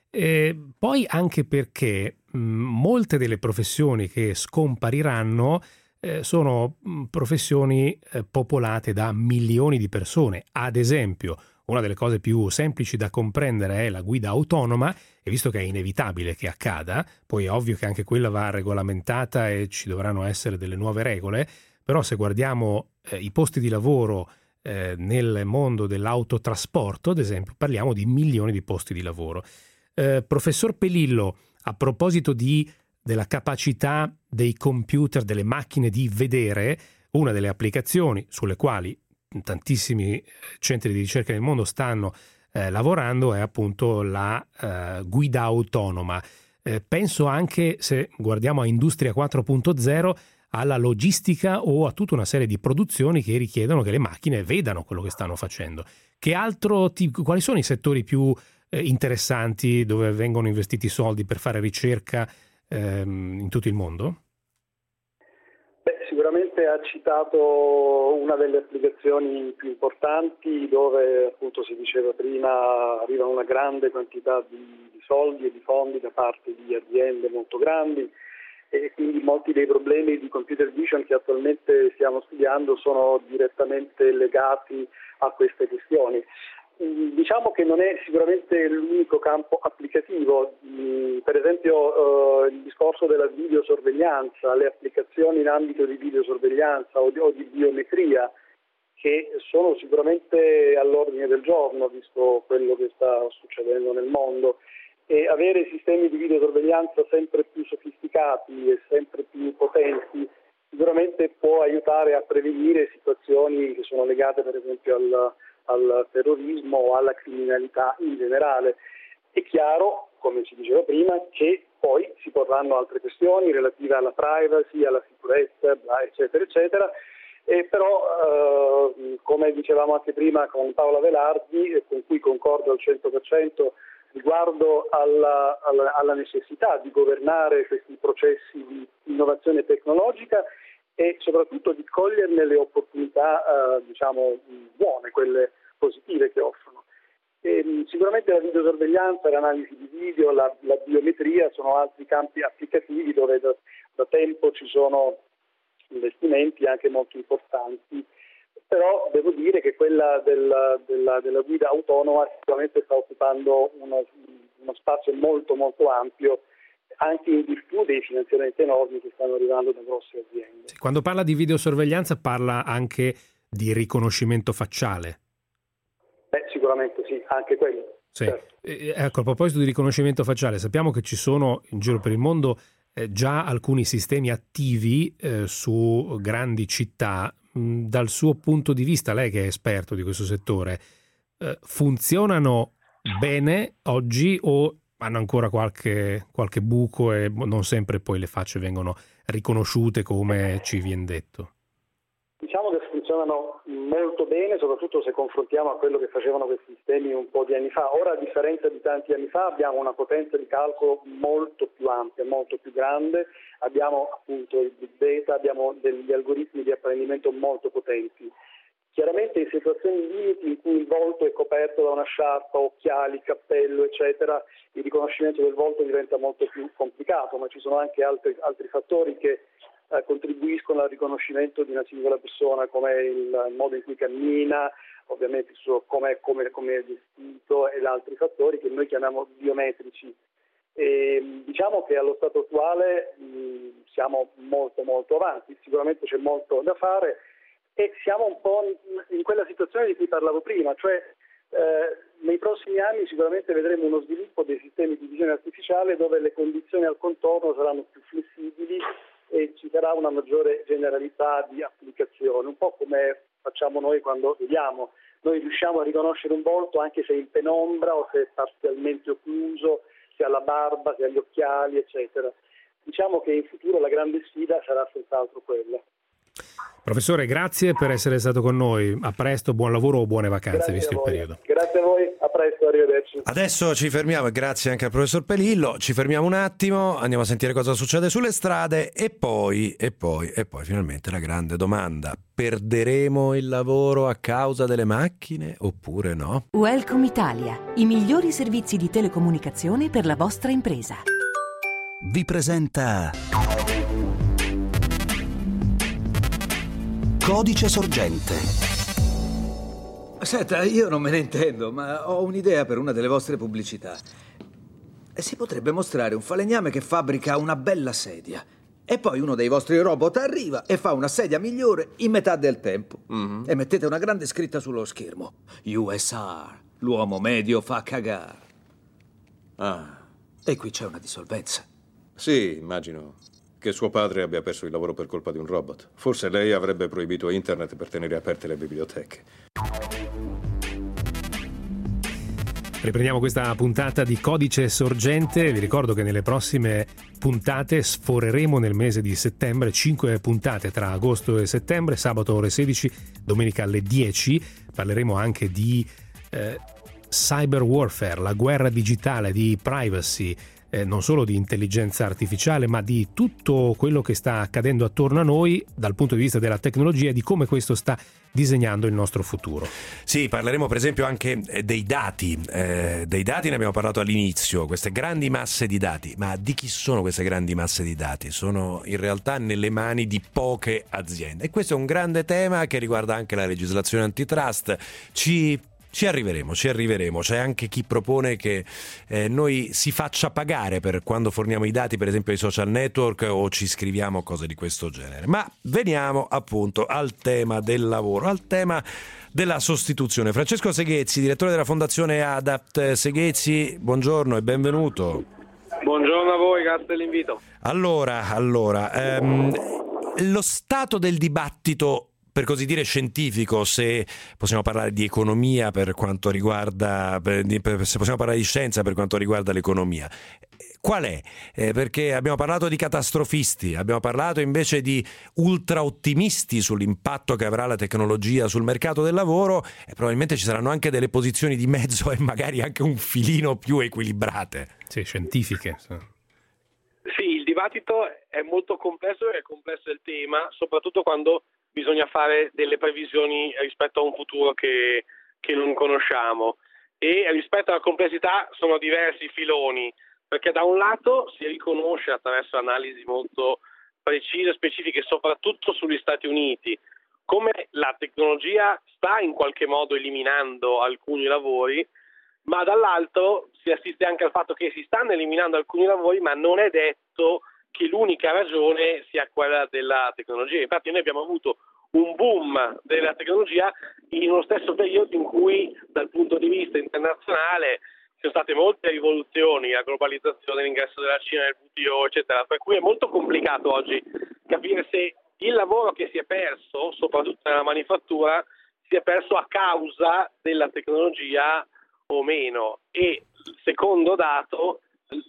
e poi anche perché mh, mm, molte delle professioni che scompariranno eh, sono mm, professioni eh, popolate da milioni di persone. Ad esempio, una delle cose più semplici da comprendere è la guida autonoma e visto che è inevitabile che accada, poi è ovvio che anche quella va regolamentata e ci dovranno essere delle nuove regole, però se guardiamo eh, i posti di lavoro eh, nel mondo dell'autotrasporto, ad esempio, parliamo di milioni di posti di lavoro. Eh, professor Pelillo, a proposito di, della capacità dei computer, delle macchine di vedere, una delle applicazioni sulle quali tantissimi centri di ricerca nel mondo stanno eh, lavorando è appunto la eh, guida autonoma. Eh, penso anche, se guardiamo a Industria 4.0, alla logistica o a tutta una serie di produzioni che richiedono che le macchine vedano quello che stanno facendo. Che altro tipo, quali sono i settori più eh, interessanti dove vengono investiti soldi per fare ricerca ehm, in tutto il mondo? Sicuramente ha citato una delle applicazioni più importanti dove appunto si diceva prima arriva una grande quantità di, di soldi e di fondi da parte di aziende molto grandi e quindi molti dei problemi di computer vision che attualmente stiamo studiando sono direttamente legati a queste questioni. Mm, diciamo che non è sicuramente l'unico campo applicativo, mm, per esempio eh, il discorso della videosorveglianza, le applicazioni in ambito di videosorveglianza o di, o di biometria che sono sicuramente all'ordine del giorno visto quello che sta succedendo nel mondo. E avere sistemi di videosorveglianza sempre più sofisticati e sempre più potenti sicuramente può aiutare a prevenire situazioni che sono legate per esempio al al terrorismo o alla criminalità in generale. È chiaro, come si diceva prima, che poi si porranno altre questioni relative alla privacy, alla sicurezza, eccetera, eccetera. E però, eh, come dicevamo anche prima con Paola Velardi, con cui concordo al 100%, riguardo alla, alla, alla necessità di governare questi processi di innovazione tecnologica e soprattutto di coglierne le opportunità eh, diciamo, buone, quelle positive che offrono. E, ehm, sicuramente la videosorveglianza, l'analisi di video, la, la, biometria sono altri campi applicativi dove da, da tempo ci sono investimenti anche molto importanti però devo dire che quella della, della, della guida autonoma sicuramente sta occupando uno, uno, spazio molto molto ampio anche in virtù dei finanziamenti enormi che stanno arrivando da grosse aziende. Quando parla di videosorveglianza parla anche di riconoscimento facciale. Beh, sicuramente sì, anche quello. Sì. Certo. ecco, a proposito di riconoscimento facciale, sappiamo che ci sono in giro per il mondo eh, già alcuni sistemi attivi eh, su grandi città. Mm, dal suo punto di vista, lei che è esperto di questo settore, eh, funzionano bene oggi o hanno ancora qualche, qualche buco e non sempre poi le facce vengono riconosciute come ci viene detto? Diciamo che funzionano molto bene, soprattutto se confrontiamo a quello che facevano questi sistemi un po' di anni fa. Ora, a differenza di tanti anni fa, abbiamo una potenza di calcolo molto più ampia, molto più grande, abbiamo appunto il big data, abbiamo degli algoritmi di apprendimento molto potenti. Chiaramente in situazioni limiti in cui il volto è coperto da una sciarpa, occhiali, cappello, eccetera, il riconoscimento del volto diventa molto più complicato, ma ci sono anche altri, altri fattori che eh, contribuiscono al riconoscimento di una singola persona, come il, il modo in cui cammina, ovviamente come, come, come è vestito e altri fattori che noi chiamiamo biometrici. E, diciamo che allo stato attuale mh, siamo molto molto avanti, sicuramente c'è molto da fare e siamo un po' in, quella situazione di cui parlavo prima, cioè eh, nei prossimi anni sicuramente vedremo uno sviluppo dei sistemi di visione artificiale dove le condizioni al contorno saranno più flessibili e ci sarà una maggiore generalità di applicazione, un po' come facciamo noi quando vediamo. Noi riusciamo a riconoscere un volto anche se è in penombra o se è parzialmente occluso, se ha la barba, se ha gli occhiali, eccetera. Diciamo che in futuro la grande sfida sarà senz'altro quella. Professore, grazie per essere stato con noi. A presto, buon lavoro o buone vacanze, grazie visto il periodo. Grazie a voi, a presto, arrivederci. Adesso ci fermiamo e grazie anche al professor Pelillo. Ci fermiamo un attimo, andiamo a sentire cosa succede sulle strade e poi, e poi, e poi finalmente la grande domanda. Perderemo il lavoro a causa delle macchine oppure no? Welcome Italia, i migliori servizi di telecomunicazione per la vostra impresa. Vi presenta Codice sorgente. Senta, io non me ne intendo, ma ho un'idea per una delle vostre pubblicità. Si potrebbe mostrare un falegname che fabbrica una bella sedia. E poi uno dei vostri robot arriva e fa una sedia migliore in metà del tempo. Mm-hmm. E mettete una grande scritta sullo schermo. USR, l'uomo medio fa cagare. Ah. E qui c'è una dissolvenza. Sì, immagino che suo padre abbia perso il lavoro per colpa di un robot. Forse lei avrebbe proibito internet per tenere aperte le biblioteche. Riprendiamo questa puntata di Codice Sorgente. Vi ricordo che nelle prossime puntate sforeremo nel mese di settembre 5 puntate tra agosto e settembre, sabato ore 16, domenica alle 10. Parleremo anche di eh, cyber warfare, la guerra digitale, di privacy, eh, non solo di intelligenza artificiale, ma di tutto quello che sta accadendo attorno a noi dal punto di vista della tecnologia e di come questo sta disegnando il nostro futuro. Sì, parleremo per esempio anche eh, dei dati. Eh, dei dati ne abbiamo parlato all'inizio, queste grandi masse di dati. Ma di chi sono queste grandi masse di dati? Sono in realtà nelle mani di poche aziende. E questo è un grande tema che riguarda anche la legislazione antitrust. Ci ci arriveremo, ci arriveremo. C'è anche chi propone che eh, noi si faccia pagare per quando forniamo i dati, per esempio ai social network o ci scriviamo cose di questo genere. Ma veniamo appunto al tema del lavoro, al tema della sostituzione. Francesco Seghezzi, direttore della Fondazione Adapt Seghezzi, buongiorno e benvenuto. Buongiorno a voi, grazie dell'invito. Allora, allora ehm, lo stato del dibattito per così dire scientifico, se possiamo parlare di economia per quanto riguarda, se possiamo parlare di scienza per quanto riguarda l'economia. Qual è? Eh, perché abbiamo parlato di catastrofisti, abbiamo parlato invece di ultra ottimisti sull'impatto che avrà la tecnologia sul mercato del lavoro e probabilmente ci saranno anche delle posizioni di mezzo e magari anche un filino più equilibrate. Sì, scientifiche. Sì, il dibattito è molto complesso e è complesso il tema, soprattutto quando bisogna fare delle previsioni rispetto a un futuro che, che non conosciamo. E rispetto alla complessità sono diversi filoni perché da un lato si riconosce attraverso analisi molto precise e specifiche soprattutto sugli Stati Uniti come la tecnologia sta in qualche modo eliminando alcuni lavori ma dall'altro si assiste anche al fatto che si stanno eliminando alcuni lavori ma non è detto che l'unica ragione sia quella della tecnologia. Infatti noi abbiamo avuto un boom della tecnologia in uno stesso periodo in cui dal punto di vista internazionale ci sono state molte rivoluzioni, la globalizzazione, l'ingresso della Cina nel WTO, eccetera, per cui è molto complicato oggi capire se il lavoro che si è perso, soprattutto nella manifattura, si è perso a causa della tecnologia o meno. E secondo dato,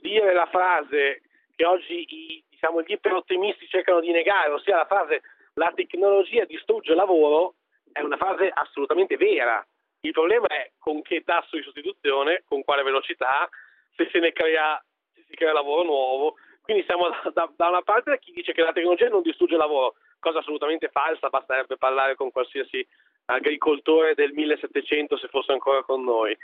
dire la frase che oggi i, diciamo, gli iperottimisti cercano di negare, ossia la frase la tecnologia distrugge il lavoro, è una frase assolutamente vera. Il problema è con che tasso di sostituzione, con quale velocità, se se ne crea, se si crea lavoro nuovo. Quindi siamo da, da, una parte da chi dice che la tecnologia non distrugge il lavoro, cosa assolutamente falsa, basterebbe parlare con qualsiasi agricoltore del 1700 se fosse ancora con noi,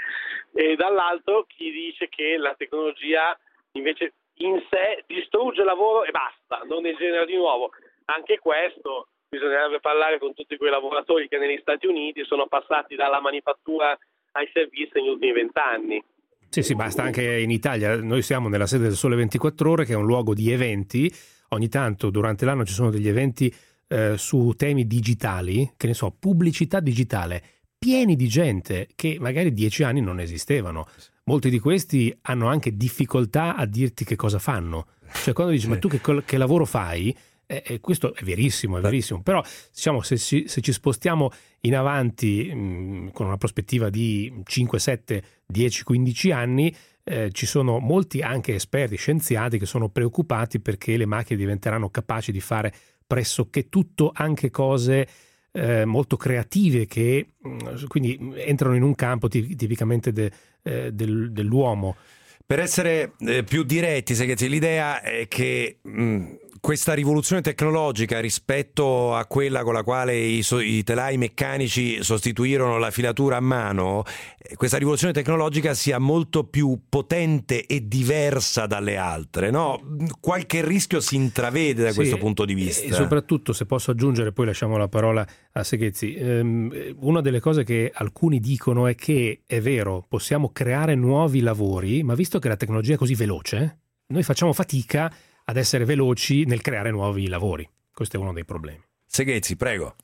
e dall'altro chi dice che la tecnologia invece in sé distrugge lavoro e basta, non ne genera di nuovo. anche questo bisognerebbe parlare con tutti quei lavoratori che negli Stati Uniti sono passati dalla manifattura ai servizi negli ultimi vent'anni. Sì, sì, basta anche in Italia. Noi siamo nella sede del Sole 24 Ore, che è un luogo di eventi. Ogni tanto durante l'anno ci sono degli eventi eh, su temi digitali, che ne so, pubblicità digitale, pieni di gente che magari dieci anni non esistevano. Molti di questi hanno anche difficoltà a dirti che cosa fanno. Cioè, quando dici, ma tu che, che lavoro fai? Eh, eh, questo è verissimo, è verissimo, però diciamo, se, ci, se ci spostiamo in avanti mh, mm, con una prospettiva di 5, 7, 10, 15 anni, eh, ci sono molti anche esperti, scienziati che sono preoccupati perché le macchine diventeranno capaci di fare pressoché tutto, anche cose eh, molto creative che mh, mm, quindi entrano in un campo tipicamente de, eh, del, dell'uomo. Per essere eh, più diretti, l'idea è che mh, mm, questa rivoluzione tecnologica rispetto a quella con la quale i, i, telai meccanici sostituirono la filatura a mano, eh, questa rivoluzione tecnologica sia molto più potente e diversa dalle altre. No? Qualche rischio si intravede da sì, questo punto di vista. E soprattutto, se posso aggiungere, poi lasciamo la parola a Seghezzi, ehm, una delle cose che alcuni dicono è che è vero, possiamo creare nuovi lavori, ma visto che la tecnologia è così veloce, noi facciamo fatica ad essere veloci nel creare nuovi lavori. Questo è uno dei problemi. Seghezzi, prego.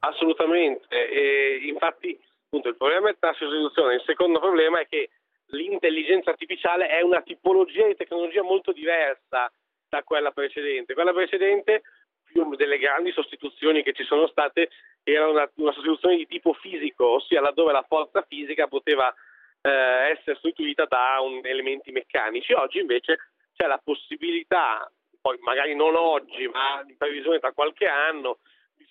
Assolutamente. E infatti, appunto, il problema è la sostituzione. Il secondo problema è che l'intelligenza artificiale è una tipologia di tecnologia molto diversa da quella precedente. Quella precedente, più delle grandi sostituzioni che ci sono state, era una, una sostituzione di tipo fisico, ossia laddove la forza fisica poteva eh, essere sostituita da un, elementi meccanici. Oggi invece c'è la possibilità, poi magari non oggi, ma in previsione tra qualche anno, di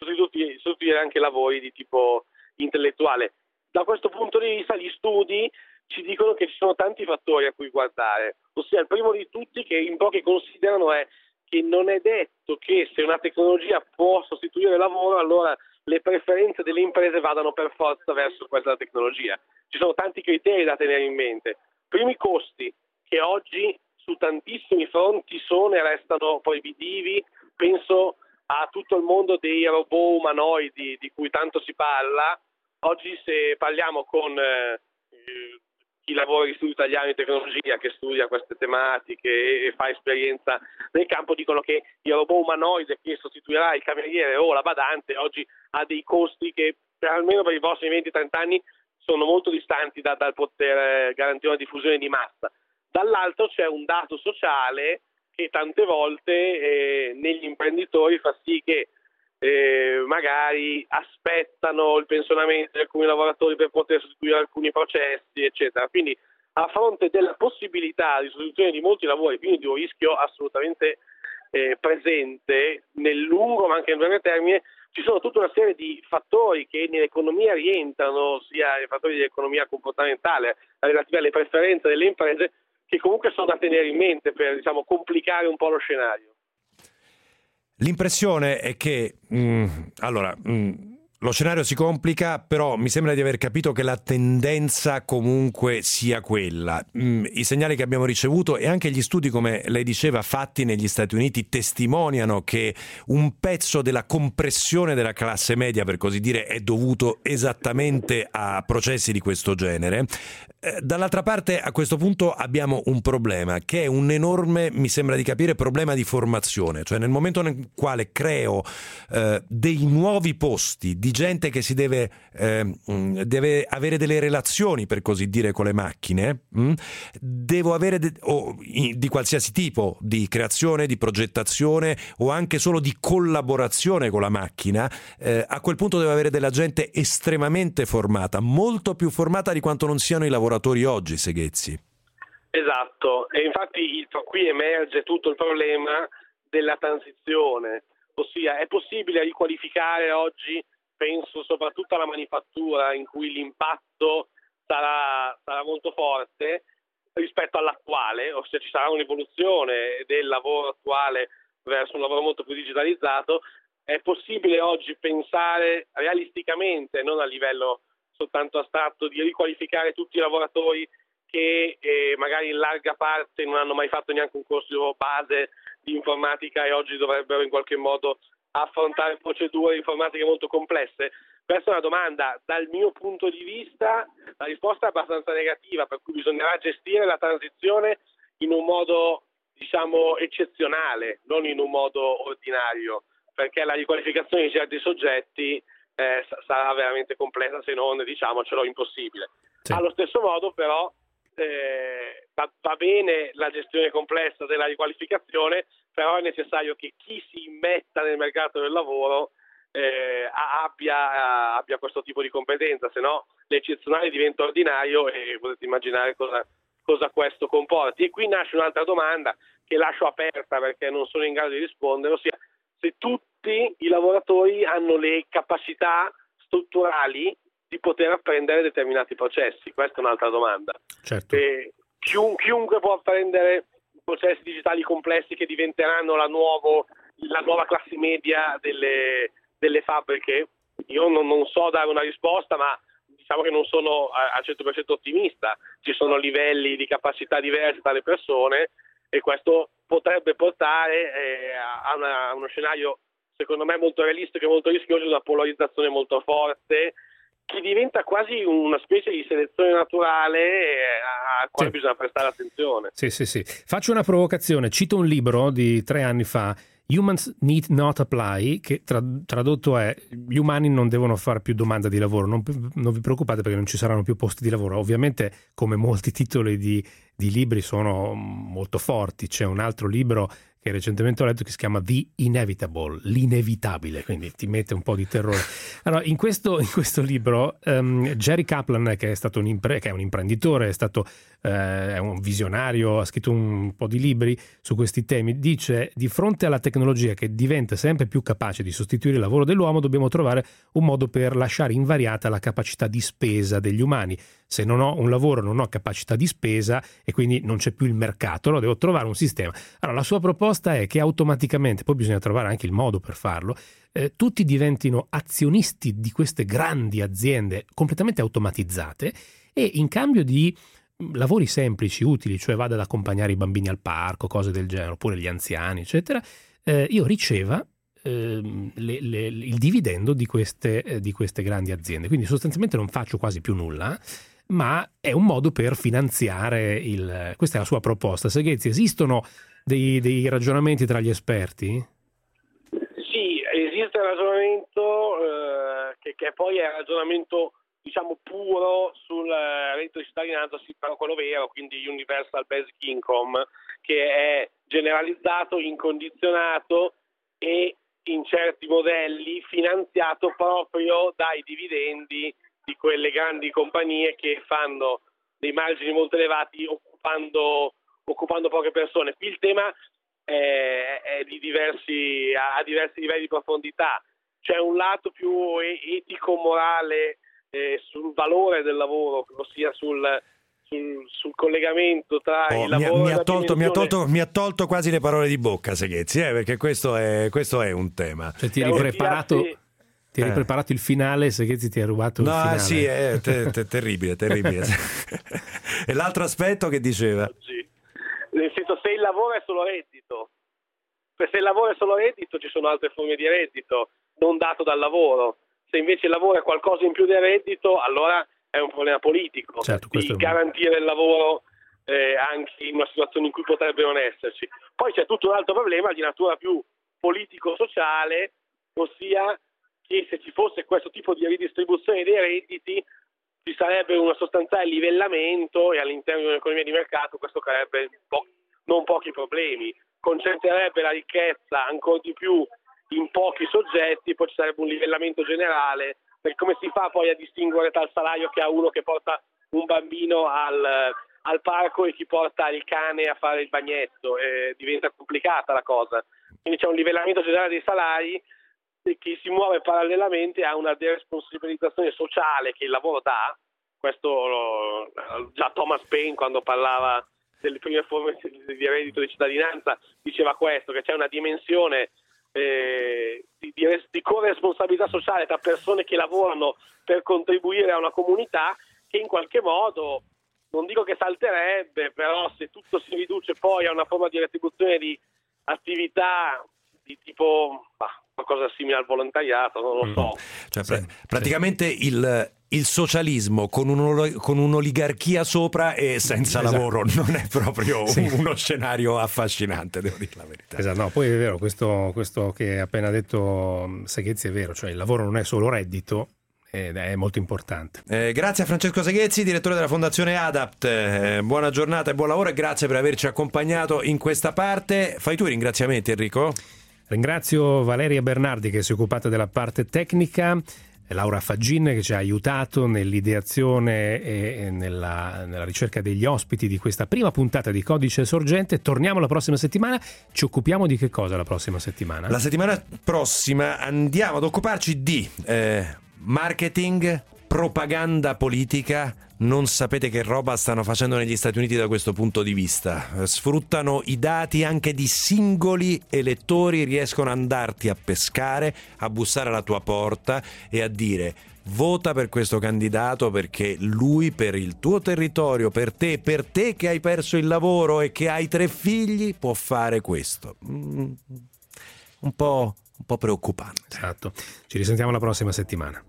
sostituire, anche lavori di tipo intellettuale. Da questo punto di vista gli studi ci dicono che ci sono tanti fattori a cui guardare, ossia il primo di tutti che in pochi considerano è che non è detto che se una tecnologia può sostituire il lavoro, allora le preferenze delle imprese vadano per forza verso questa tecnologia. Ci sono tanti criteri da tenere in mente. Primi costi, che oggi su tantissimi fronti sono e restano proibitivi. Penso a tutto il mondo dei robot umanoidi di cui tanto si parla. Oggi se parliamo con eh, chi lavora in studio italiano di tecnologia, che studia queste tematiche e, fa esperienza nel campo, dicono che il robot umanoide che sostituirà il cameriere o la badante oggi ha dei costi che per almeno per i prossimi 20-30 anni sono molto distanti da, dal poter eh, garantire una diffusione di massa. Dall'altro c'è un dato sociale che tante volte eh, negli imprenditori fa sì che eh, magari aspettano il pensionamento di alcuni lavoratori per poter sostituire alcuni processi, eccetera. Quindi a fronte della possibilità di sostituzione di molti lavori, quindi di un rischio assolutamente eh, presente nel lungo ma anche nel breve termine, ci sono tutta una serie di fattori che nell'economia rientrano, sia i fattori di economia comportamentale relativi alle preferenze delle imprese, che comunque sono da tenere in mente per diciamo, complicare un po' lo scenario. L'impressione è che, mh, mm, allora, mh, mm, lo scenario si complica, però mi sembra di aver capito che la tendenza comunque sia quella. Mm, I segnali che abbiamo ricevuto e anche gli studi, come lei diceva, fatti negli Stati Uniti testimoniano che un pezzo della compressione della classe media, per così dire, è dovuto esattamente a processi di questo genere. Eh, dall'altra parte, a questo punto abbiamo un problema, che è un enorme, mi sembra di capire, problema di formazione. Cioè nel momento nel quale creo eh, dei nuovi posti di gente che si deve, eh, deve, avere delle relazioni, per così dire, con le macchine, mh? Devo avere de- o, di qualsiasi tipo di creazione, di progettazione o anche solo di collaborazione con la macchina, eh, a quel punto devo avere della gente estremamente formata, molto più formata di quanto non siano i lavoratori oggi, Seghezzi. Esatto, e infatti qui emerge tutto il problema della transizione, ossia è possibile riqualificare oggi penso soprattutto alla manifattura in cui l'impatto sarà, sarà molto forte rispetto all'attuale, ossia ci sarà un'evoluzione del lavoro attuale verso un lavoro molto più digitalizzato, è possibile oggi pensare realisticamente, non a livello soltanto astratto, di riqualificare tutti i lavoratori che eh, magari in larga parte non hanno mai fatto neanche un corso base di informatica e oggi dovrebbero in qualche modo affrontare procedure informatiche molto complesse? Questa è una domanda. Dal mio punto di vista la risposta è abbastanza negativa, per cui bisognerà gestire la transizione in un modo diciamo eccezionale, non in un modo ordinario, perché la riqualificazione di certi soggetti eh, sarà veramente complessa se non diciamocelo impossibile. Sì. Allo stesso modo però eh, va, va, bene la gestione complessa della riqualificazione, però è necessario che chi si immetta nel mercato del lavoro eh, abbia, abbia, questo tipo di competenza, se no l'eccezionale diventa ordinario e potete immaginare cosa, cosa questo comporti. E qui nasce un'altra domanda che lascio aperta perché non sono in grado di rispondere, ossia se tutti i lavoratori hanno le capacità strutturali di poter apprendere determinati processi. Questa è un'altra domanda. Certo. Chiun, chiunque può apprendere processi digitali complessi che diventeranno la, nuovo, la nuova classe media delle, delle fabbriche. Io non, non, so dare una risposta, ma diciamo che non sono al 100% ottimista. Ci sono livelli di capacità diversi tra le persone e questo potrebbe portare eh, a, una, a uno scenario secondo me molto realistico e molto rischioso di una polarizzazione molto forte che diventa quasi una specie di selezione naturale eh, a quale sì. bisogna prestare attenzione. Sì, sì, sì. Faccio una provocazione, cito un libro di tre anni fa, Humans Need Not Apply, che tra, tradotto è gli umani non devono fare più domanda di lavoro, non, non, vi preoccupate perché non ci saranno più posti di lavoro. Ovviamente come molti titoli di, di libri sono molto forti, c'è un altro libro che recentemente ho letto che si chiama The Inevitable, l'inevitabile, quindi ti mette un po' di terrore. Allora, in questo, in questo libro um, Jerry Kaplan, che è, stato un, impre- che è un imprenditore, è stato eh, un visionario, ha scritto un po' di libri su questi temi, dice di fronte alla tecnologia che diventa sempre più capace di sostituire il lavoro dell'uomo, dobbiamo trovare un modo per lasciare invariata la capacità di spesa degli umani. Se non ho un lavoro non ho capacità di spesa e quindi non c'è più il mercato, allora devo trovare un sistema. Allora la sua proposta è che automaticamente, poi bisogna trovare anche il modo per farlo, eh, tutti diventino azionisti di queste grandi aziende completamente automatizzate e in cambio di lavori semplici, utili, cioè vada ad accompagnare i bambini al parco, cose del genere, oppure gli anziani, eccetera, eh, io riceva eh, le, le, il dividendo di queste, eh, di queste, grandi aziende. Quindi sostanzialmente non faccio quasi più nulla, ma è un modo per finanziare il... Questa è la sua proposta. Seghezzi, esistono dei, dei ragionamenti tra gli esperti? Sì, esiste il ragionamento eh, che, che poi è il ragionamento diciamo puro sul eh, reddito di cittadinanza si parla quello vero, quindi Universal Basic Income, che è generalizzato, incondizionato e in certi modelli finanziato proprio dai dividendi di quelle grandi compagnie che fanno dei margini molto elevati occupando, occupando poche persone. Qui il tema è, è di diversi, ha diversi livelli di profondità. C'è un lato più etico-morale eh, sul valore del lavoro, ossia sul, sul, sul collegamento tra oh, il lavoro mi, mi, ha tolto, mi, ha tolto, mi, ha tolto, quasi le parole di bocca, Seghezzi, eh, perché questo è, questo è, un tema. Cioè, ti hai preparato... Ti hai eh. preparato il finale, Seghezzi ti ha rubato il no, finale. No, sì, è te, te, terribile, terribile. e l'altro aspetto che diceva? Il lavoro è solo reddito, se il lavoro è solo reddito ci sono altre forme di reddito, non dato dal lavoro. Se invece il lavoro è qualcosa in più del reddito, allora è un problema politico. Certo, di garantire il lavoro eh, anche in una situazione in cui potrebbe non esserci. Poi c'è tutto un altro problema di natura più politico-sociale, ossia che se ci fosse questo tipo di ridistribuzione dei redditi ci sarebbe un sostanziale livellamento e all'interno di un'economia di mercato questo creerebbe po- non pochi problemi, concentrerebbe la ricchezza ancora di più in pochi soggetti, poi ci sarebbe un livellamento generale per come si fa poi a distinguere tra salario che ha uno che porta un bambino al, al parco e chi porta il cane a fare il bagnetto, eh, diventa complicata la cosa. Quindi c'è un livellamento generale dei salari che si muove parallelamente a una deresponsabilizzazione sociale che il lavoro dà, questo lo, già Thomas Paine quando parlava delle prime forme di reddito di cittadinanza diceva questo, che c'è una dimensione eh, di, di, di corresponsabilità sociale tra persone che lavorano per contribuire a una comunità che in qualche modo, non dico che salterebbe, però se tutto si riduce poi a una forma di retribuzione di attività di tipo bah, qualcosa simile al volontariato, non lo so. Cioè, pra- praticamente il, il socialismo con, un, con, un'oligarchia sopra e senza Esatto. lavoro non è proprio Sì. uno scenario affascinante, devo dire la verità. Esatto, no, poi è vero, questo, questo che ha appena detto mm, Seghezzi è vero, cioè il lavoro non è solo reddito ed è molto importante. Eh, grazie a Francesco Seghezzi, direttore della Fondazione Adapt. Eh, buona giornata e buon lavoro e grazie per averci accompagnato in questa parte. Fai tu i ringraziamenti, Enrico? Ringrazio Valeria Bernardi che si è occupata della parte tecnica. Laura Faggin che ci ha aiutato nell'ideazione e nella, nella, ricerca degli ospiti di questa prima puntata di Codice Sorgente. Torniamo la prossima settimana. Ci occupiamo di che cosa la prossima settimana? La settimana prossima andiamo ad occuparci di eh, marketing, propaganda politica. Non sapete che roba stanno facendo negli Stati Uniti da questo punto di vista. Sfruttano i dati anche di singoli elettori, riescono ad andarti a pescare, a bussare alla tua porta e a dire vota per questo candidato perché lui per il tuo territorio, per te, per te che hai perso il lavoro e che hai tre figli, può fare questo. Mm, un po', un po' preoccupante. Esatto. Ci risentiamo la prossima settimana.